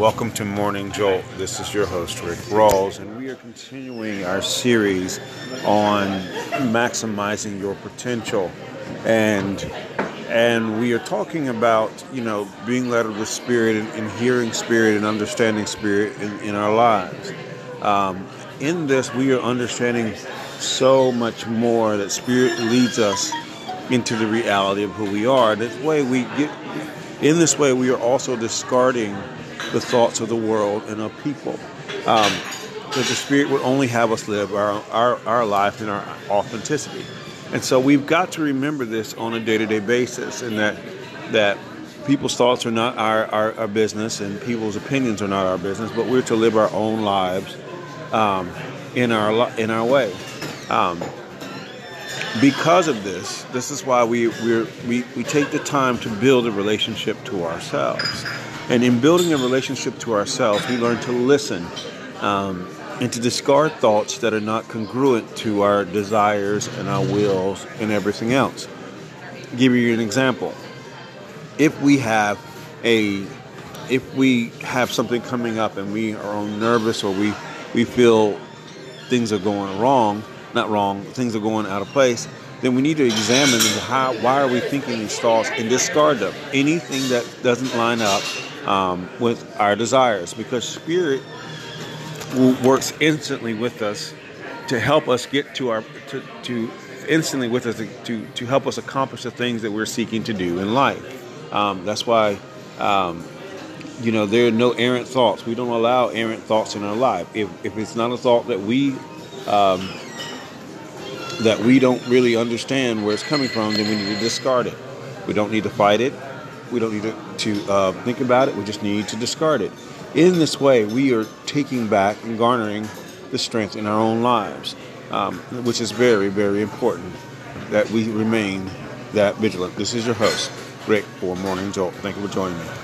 Welcome to Morning Jolt. This is your host, Rick Rawls, and we are continuing our series on maximizing your potential. And and we are talking about, you know, being led of the Spirit and, and hearing Spirit and understanding Spirit in, in our lives. Um, in this, we are understanding so much more that Spirit leads us into the reality of who we are. This way, we get in this way, we are also discarding the thoughts of the world and of people. Um, that the Spirit would only have us live our, our, our life in our authenticity. And so we've got to remember this on a day to day basis, and that that people's thoughts are not our, our, our, business, and people's opinions are not our business, but we're to live our own lives um, in our in our way. Um, because of this, this is why we we we take the time to build a relationship to ourselves. And in building a relationship to ourselves, we learn to listen um, and to discard thoughts that are not congruent to our desires and our wills and everything else. Give you an example. If we have a if we have something coming up and we are all nervous or we we feel things are going wrong, not wrong, things are going out of place, then we need to examine how, why are we thinking these thoughts and discard them. Anything that doesn't line up um, with our desires because spirit works instantly with us to help us get to our to, to instantly with us to, to help us accomplish the things that we're seeking to do in life. Um, that's why um, you know there are no errant thoughts. We don't allow errant thoughts in our life. If, if it's not a thought that we um, that we don't really understand where it's coming from then we need to discard it we don't need to fight it we don't need to, to uh, think about it. We just need to discard it. In this way, we are taking back and garnering the strength in our own lives, um, which is very, very important that we remain that vigilant. This is your host, Rick, for Morning Jolt. Thank you for joining me.